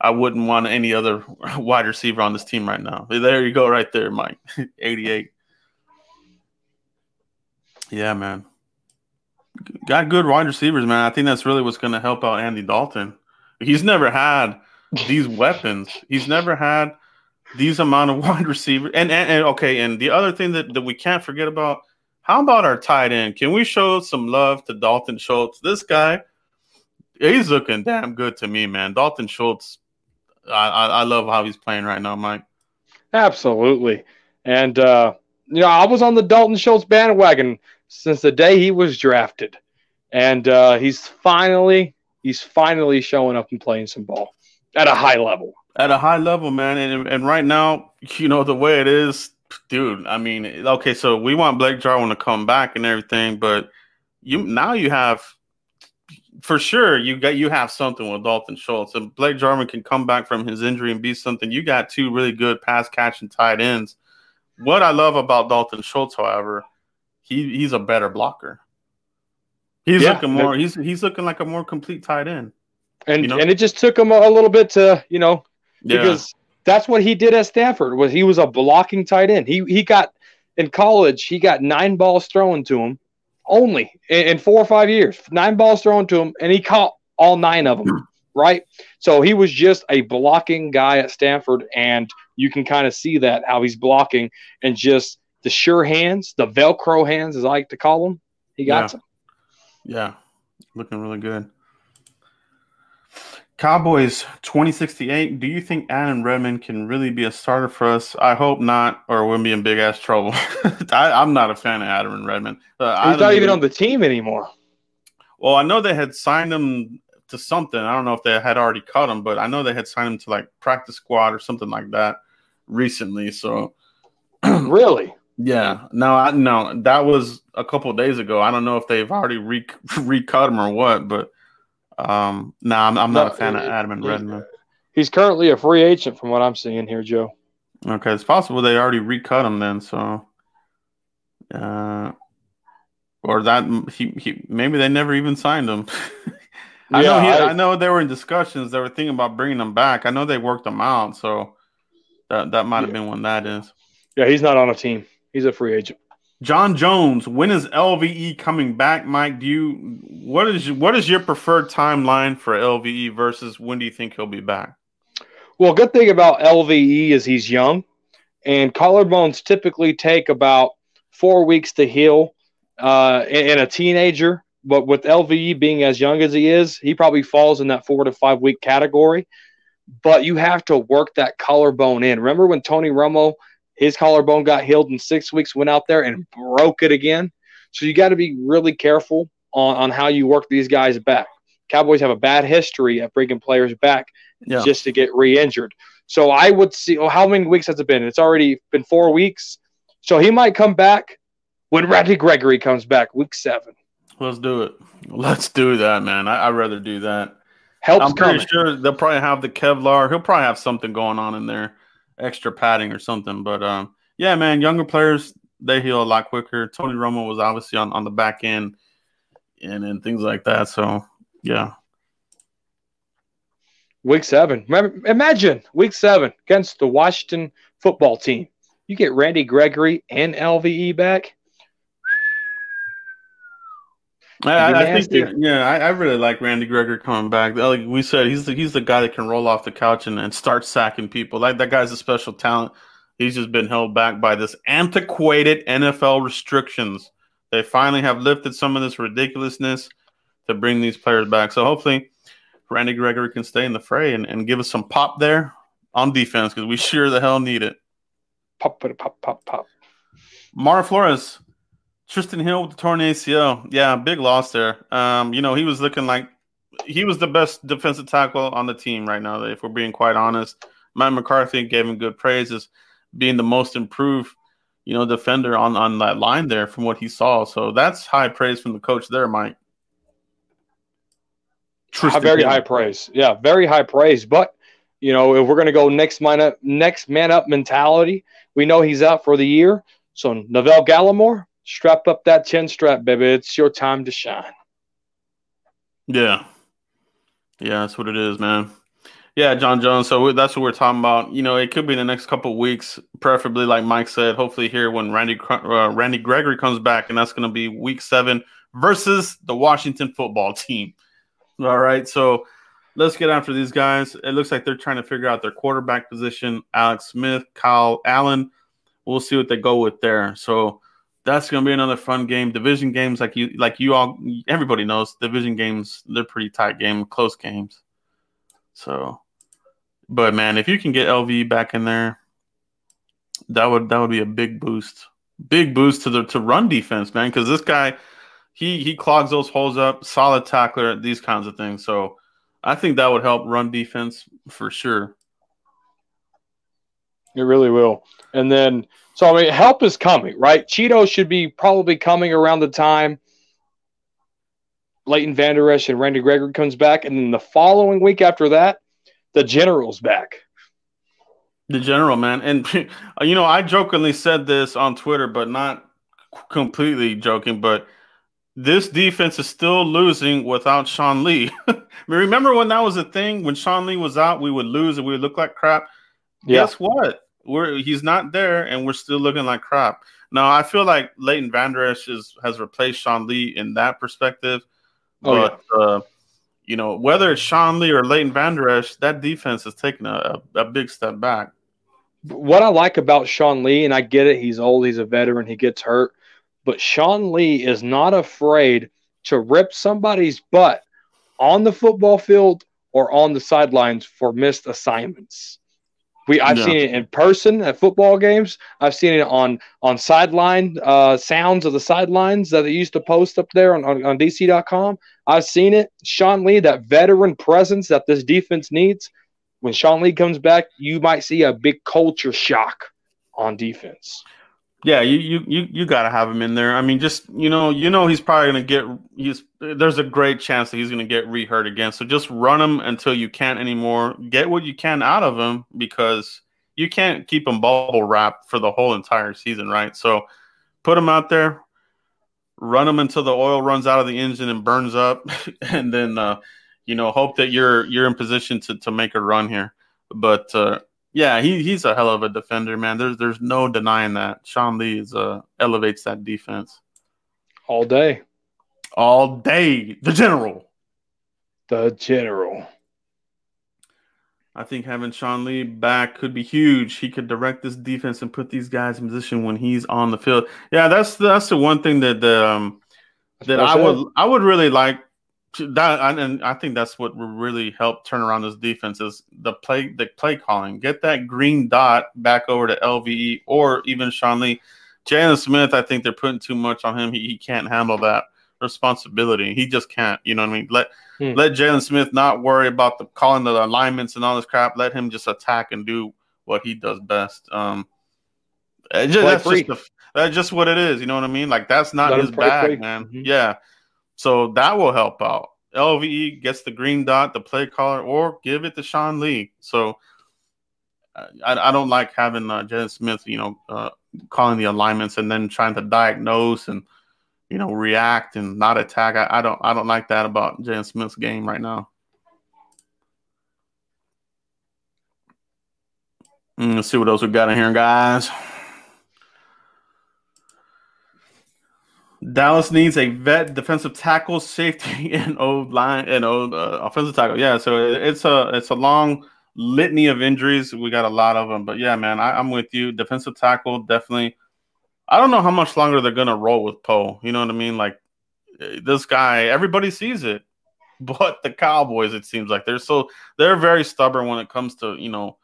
I wouldn't want any other wide receiver on this team right now. There you go, right there, Mike. 88. Yeah, man. Got good wide receivers, man. I think that's really what's going to help out Andy Dalton. He's never had these weapons. He's never had these amount of wide receivers. And, and, and okay, and the other thing that, that we can't forget about, how about our tight end? Can we show some love to Dalton Schultz? This guy, he's looking damn good to me, man. Dalton Schultz I, I, I love how he's playing right now, Mike. Absolutely. And, uh, you know, I was on the Dalton Schultz bandwagon since the day he was drafted. And uh, he's finally, he's finally showing up and playing some ball at a high level. At a high level, man. And, and right now, you know, the way it is, dude, I mean, okay, so we want Blake Jarwin to come back and everything, but you now you have – for sure you got you have something with Dalton Schultz and Blake Jarwin can come back from his injury and be something. You got two really good pass catching tight ends. What I love about Dalton Schultz, however, he he's a better blocker. He's yeah, looking more. He's he's looking like a more complete tight end. And you know? and it just took him a, a little bit to you know because yeah. That's what he did at Stanford was he was a blocking tight end. He he got in college he got nine balls thrown to him only in, in four or five years. Nine balls thrown to him, and he caught all nine of them. Right. So he was just a blocking guy at Stanford, and you can kind of see that how he's blocking and just the sure hands, the Velcro hands, as I like to call them. He got yeah. some. Yeah, looking really good. Cowboys 2068. Do you think Adam Redmond can really be a starter for us? I hope not, or we'll be in big ass trouble. I, am not a fan of Adam Redmond. Uh, He's not even on the team anymore. Well, I know they had signed him to something. I don't know if they had already cut him, but I know they had signed him to like practice squad or something like that recently. So, really, yeah. No, I no, that was a couple days ago. I don't know if they've already re recut him or what, but um, no, I'm, I'm not no, a fan of Adam and Redmond. He's currently a free agent, from what I'm seeing here, Joe. Okay, it's possible they already recut him then. So, uh, or that he, he maybe they never even signed him. I yeah, know he, I, I, know they were in discussions. They were thinking about bringing him back. I know they worked him out, so that that might have yeah. been when that is. Yeah, he's not on a team. He's a free agent. John Jones, when is LVE coming back, Mike? Do you what is what is your preferred timeline for LVE versus when do you think he'll be back? Well, good thing about LVE is he's young, and collarbones typically take about four weeks to heal uh, in, in a teenager. But with LVE being as young as he is, he probably falls in that four to five week category. But you have to work that collarbone in. Remember when Tony Romo his collarbone got healed in six weeks, went out there and broke it again. So you got to be really careful on, on how you work these guys back. Cowboys have a bad history of bringing players back yeah. just to get re injured. So I would see, oh, how many weeks has it been? It's already been four weeks. So he might come back when Randy Gregory comes back, week seven. Let's do it. Let's do that, man. I, would rather do that. Helps I'm pretty coming. sure they'll probably have the Kevlar. He'll probably have something going on in there extra padding or something. But um, yeah, man, younger players they heal a lot quicker. Tony Romo was obviously on, on the back end and and things like that. So yeah. Week seven. Imagine week seven against the Washington football team. You get Randy Gregory and LVE back. I, I think, yeah, I, I, really like Randy Gregory coming back. Like we said, he's the, he's the guy that can roll off the couch and, and start sacking people. Like that guy's a special talent. He's just been held back by this antiquated NFL restrictions. They finally have lifted some of this ridiculousness to bring these players back. So hopefully, Randy Gregory can stay in the fray and, and give us some pop there on defense because we sure the hell need it. Pop, pop, pop, pop. Mara Flores Trysten Hill with the torn ACL. Yeah, big loss there. Um, you know, he was looking like he was the best defensive tackle on the team right now, if we're being quite honest. Matt McCarthy gave him good praises, being the most improved, you know, defender on, on that line there from what he saw. So that's high praise from the coach there, Mike. Trysten very Hill. high praise. Yeah, very high praise. But you know, if we're gonna go next man up, next man up mentality, we know he's out for the year. So Neville Gallimore, Strap up that chin strap, baby. It's your time to shine. Yeah. Yeah, that's what it is, man. Yeah, John Jones. So that's what we're talking about. You know, it could be the next couple weeks, preferably, like Mike said. Hopefully, here when Randy uh, Randy Gregory comes back, and that's going to be Week Seven versus the Washington Football Team. All right, so let's get after these guys. It looks like they're trying to figure out their quarterback position. Alex Smith, Kyle Allen. We'll see what they go with there. So that's going to be another fun game. Division games, like you, like you all, everybody knows, division games. They're pretty tight game, close games. So, but man, if you can get LV back in there, that would that would be a big boost, big boost to the to run defense, man. Because this guy, he he clogs those holes up, solid tackler, these kinds of things. So, I think that would help run defense for sure. It really will. And then, so I mean, help is coming, right? Cheeto should be probably coming around the time Leighton Vander Esch and Randy Gregory comes back, and then the following week after that, the General's back. The General, man, and you know, I jokingly said this on Twitter, but not completely joking, but this defense is still losing without Sean Lee. remember when that was a thing? When Sean Lee was out, we would lose and we would look like crap. Yeah. Guess what? We're he's not there, and we're still looking like crap. Now I feel like Leighton Vander Esch is, has replaced Sean Lee in that perspective. Oh, but yeah. uh, you know, whether it's Sean Lee or Leighton Vander Esch, that defense has taken a, a, big step back. What I like about Sean Lee, and I get it, he's old, he's a veteran, he gets hurt, but Sean Lee is not afraid to rip somebody's butt on the football field or on the sidelines for missed assignments. We I've seen it in person at football games. I've seen it on on sideline uh, sounds of the sidelines that they used to post up there on, on, on DC.com. I've seen it. Sean Lee, that veteran presence that this defense needs. When Sean Lee comes back, you might see a big culture shock on defense. Yeah, you you you, you got to have him in there. I mean, just you know, you know, he's probably to get. He's there's a great chance that he's to get rehurt again. So just run him until you can't anymore. Get what you can out of him because you can't keep him bubble wrapped for the whole entire season, right? So put him out there, run him until the oil runs out of the engine and burns up, and then uh, you know hope that you're you're in position to to make a run here. But uh, yeah, he he's a hell of a defender, man. There's there's no denying that. Sean Lee is uh elevates that defense all day, all day. The general, the general. I think having Sean Lee back could be huge. He could direct this defense and put these guys in position when he's on the field. Yeah, that's that's the one thing that the um, that I would I would really like that and I think that's what really helped turn around this defense is the play the play calling. Get that green dot back over to LVE or even Sean Lee. Jaylon Smith, I think they're putting too much on him. He, he can't handle that responsibility. He just can't. You know what I mean? Let hmm. let Jaylon Smith not worry about the calling the alignments and all this crap. Let him just attack and do what he does best. Um, just, that's just the, that's just what it is. You know what I mean? Like that's not Let his bag, man. Mm-hmm. Yeah. So that will help out. LVE gets the green dot, the play caller, or give it to Sean Lee. So I, I don't like having uh, Smith, you know, uh, calling the alignments and then trying to diagnose and you know react and not attack. I, I don't I don't like that about Jen Smith's game right now. Mm, let's see what else we got in here, guys. Dallas needs a vet defensive tackle, safety, and old line and old uh, offensive tackle. Yeah, so it's a it's a long litany of injuries. We got a lot of them, but yeah, man, I, am with you. Defensive tackle, definitely. I don't know how much longer they're gonna roll with Poe. You know what I mean? Like this guy, everybody sees it, but the Cowboys, it seems like they're so they're very stubborn when it comes to you know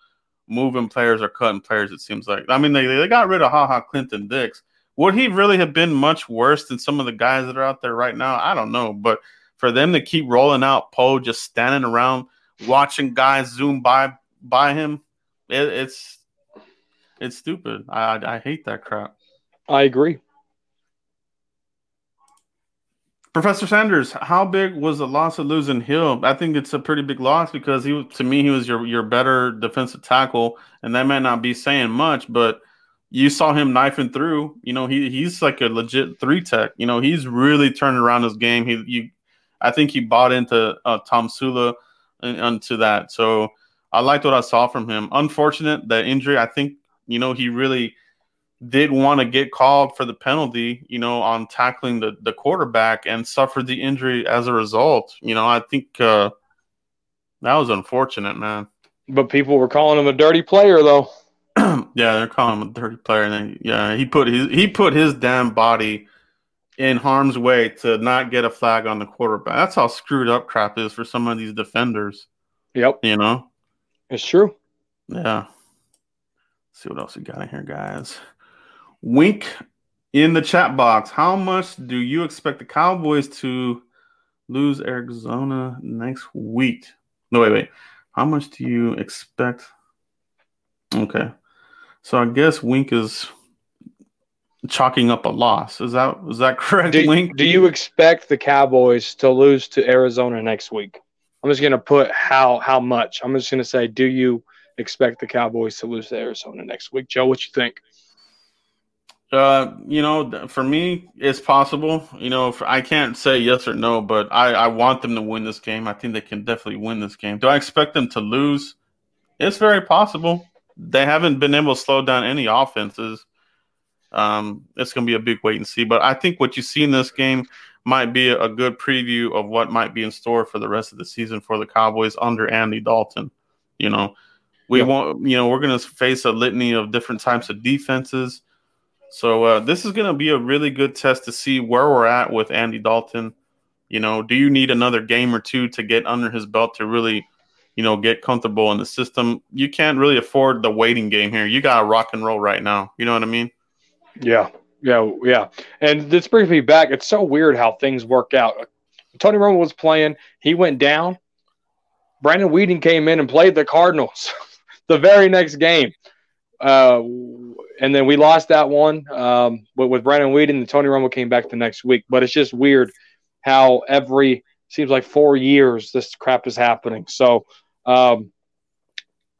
moving players or cutting players. It seems like. I mean, they they got rid of Ha Ha Clinton Dix would he really have been much worse than some of the guys that are out there right now? I don't know. But for them to keep rolling out Poe, just standing around watching guys zoom by by him, it, it's it's stupid. I I hate that crap. I agree. Professor Sanders, how big was the loss of losing Hill? I think it's a pretty big loss because he, to me, he was your your better defensive tackle, and that might not be saying much, but you saw him knifing through. You know, he he's like a legit three tech. You know, he's really turned around his game. He you I think he bought into uh, Tomsula and onto that. So I liked what I saw from him. Unfortunate that injury. I think you know he really did want to get called for the penalty, you know, on tackling the the quarterback and suffered the injury as a result. You know, I think uh, that was unfortunate, man. But people were calling him a dirty player, though. yeah, they're calling him a dirty player, and then, yeah, he put his he put his damn body in harm's way to not get a flag on the quarterback. That's how screwed up crap is for some of these defenders. Yep. You know? It's true. Yeah. Let's see what else we got in here, guys. Wink in the chat box. How much do you expect the Cowboys to lose Arizona next week? No, wait, wait. How much do you expect? Okay. So I guess Wink is chalking up a loss. Is that is that correct, Do, Wink? do you expect the Cowboys to lose to Arizona next week? I'm just gonna put how how much. I'm just gonna say, do you expect the Cowboys to lose to Arizona next week? Joe, what you think? Uh, you know, for me, it's possible. You know, if, I can't say yes or no, but I, I want them to win this game. I think they can definitely win this game. Do I expect them to lose? It's very possible. They haven't been able to slow down any offenses. Um, it's going to be a big wait and see. But I think what you see in this game might be a, good preview of what might be in store for the rest of the season for the Cowboys under Andy Dalton. You know, we Yep. won't. You know, we're going to face a litany of different types of defenses. So uh, this is going to be a really good test to see where we're at with Andy Dalton. You know, do you need another game or two to get under his belt to really, you know, get comfortable in the system? You can't really afford the waiting game here. You got to rock and roll right now. You know what I mean? Yeah, yeah, yeah. And this brings me back. It's so weird how things work out. Tony Romo was playing. He went down. Brandon Weeden came in and played the Cardinals the very next game. Uh, and then we lost that one um, with, with Brandon Weeden. And Tony Romo came back the next week. But it's just weird how every seems like four years this crap is happening. So um,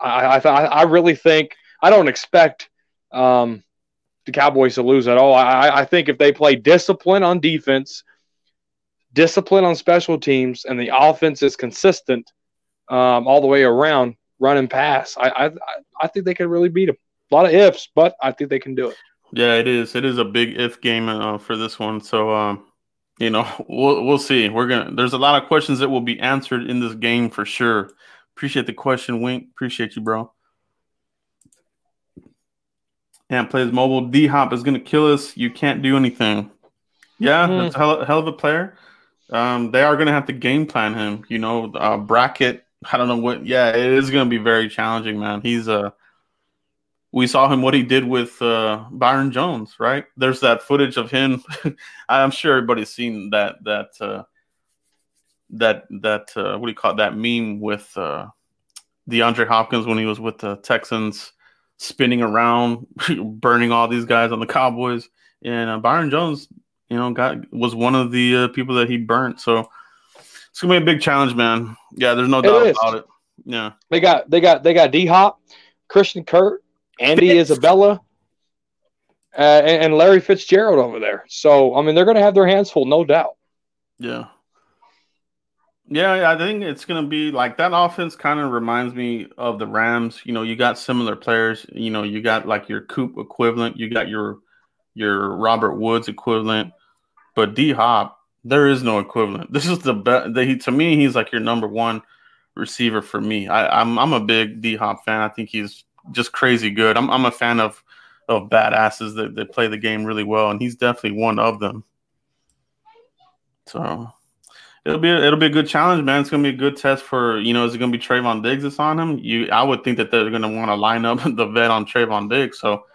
I, I, I really think I don't expect um, the Cowboys to lose at all. I, I think if they play discipline on defense, discipline on special teams, and the offense is consistent um, all the way around, run and pass, I, I I think they could really beat them. A lot of ifs, but I think they can do it. Yeah, it is. It is a big if game uh, for this one. So, um, you know, we'll we'll see. We're gonna. There's a lot of questions that will be answered in this game for sure. Appreciate the question, Wink. Appreciate you, bro. And plays mobile. D Hop is gonna kill us. You can't do anything. Yeah, Hmm. that's a hell, hell of a player. Um, they are gonna have to game plan him. You know, uh, bracket. I don't know what. Yeah, it is gonna be very challenging, man. He's a. Uh, we saw him what he did with uh, Byron Jones, right? There's that footage of him. I'm sure everybody's seen that that uh, that that uh, what do you call it? That meme with uh, DeAndre Hopkins when he was with the Texans, spinning around, burning all these guys on the Cowboys, and uh, Byron Jones, you know, got was one of the uh, people that he burnt. So it's gonna be a big challenge, man. Yeah, there's no It doubt is. about it. Yeah. They got they got they got D Hop, Christian Kirk, Andy Fitz. Isabella, uh, and, and Larry Fitzgerald over there. So I mean, they're going to have their hands full, no doubt. Yeah. Yeah, I think it's going to be like that offense kind of reminds me of the Rams. You know, you got similar players, you know, you got like your Coop equivalent, you got your your Robert Woods equivalent, but D Hop, there is no equivalent. This is the best he to me he's like your number 1 receiver for me. I I'm I'm a big D Hop fan. I think he's just crazy good. I'm I'm a fan of of badasses that, that play the game really well and he's definitely one of them. So It'll be a, it'll be a good challenge, man. It's gonna be a good test for you know. Is it gonna be Trevon Diggs that's on him? You, I would think that they're gonna want to line up the vet on Trevon Diggs. So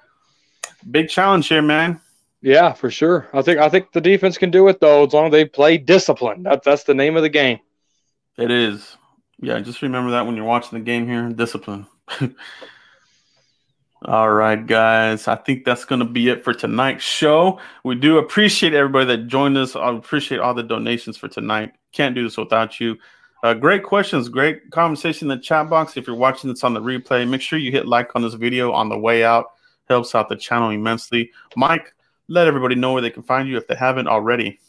big challenge here, man. Yeah, for sure. I think I think the defense can do it though, as long as they play discipline. That, that's the name of the game. It is. Yeah, just remember that when you're watching the game here. Discipline. All right, guys. I think that's going to be it for tonight's show. We do appreciate everybody that joined us. I appreciate all the donations for tonight. Can't do this without you. Uh, great questions, great conversation in the chat box. If you're watching this on the replay, make sure you hit like on this video on the way out. Helps out the channel immensely. Mike, let everybody know where they can find you if they haven't already.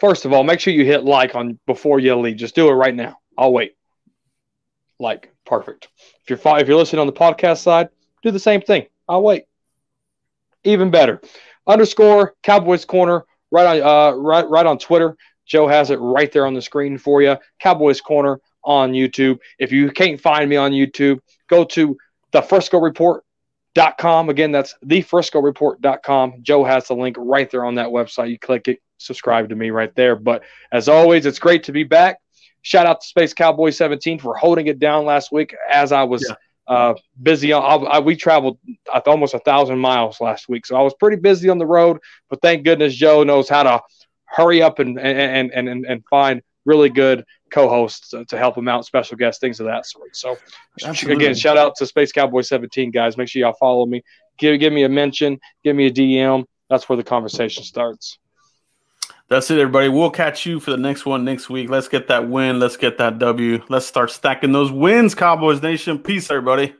First of all, make sure you hit like on before you leave. Just do it right now. I'll wait. Like, perfect. If you're if you're listening on the podcast side, do the same thing. I'll wait. Even better. Underscore Cowboys Corner right on uh, right right on Twitter. Joe has it right there on the screen for you. Cowboys Corner on YouTube. If you can't find me on YouTube, go to the Frisco Report.com. Again, that's the Frisco Report.com. Joe has the link right there on that website. You click it, subscribe to me right there. But as always, it's great to be back. Shout out to Space Cowboy 17 for holding it down last week as I was yeah. Uh, busy. I, I, we traveled almost a thousand miles last week, so I was pretty busy on the road. But thank goodness Joe knows how to hurry up and and and and, and find really good co-hosts to, to help him out, special guests, things of that sort. So Absolutely. again, shout out to Space Cowboy 17 guys. Make sure y'all follow me. Give give me a mention, give me a DM. That's where the conversation starts. That's it, everybody. We'll catch you for the next one next week. Let's get that win. Let's get that W. Let's start stacking those wins, Cowboys Nation. Peace, everybody.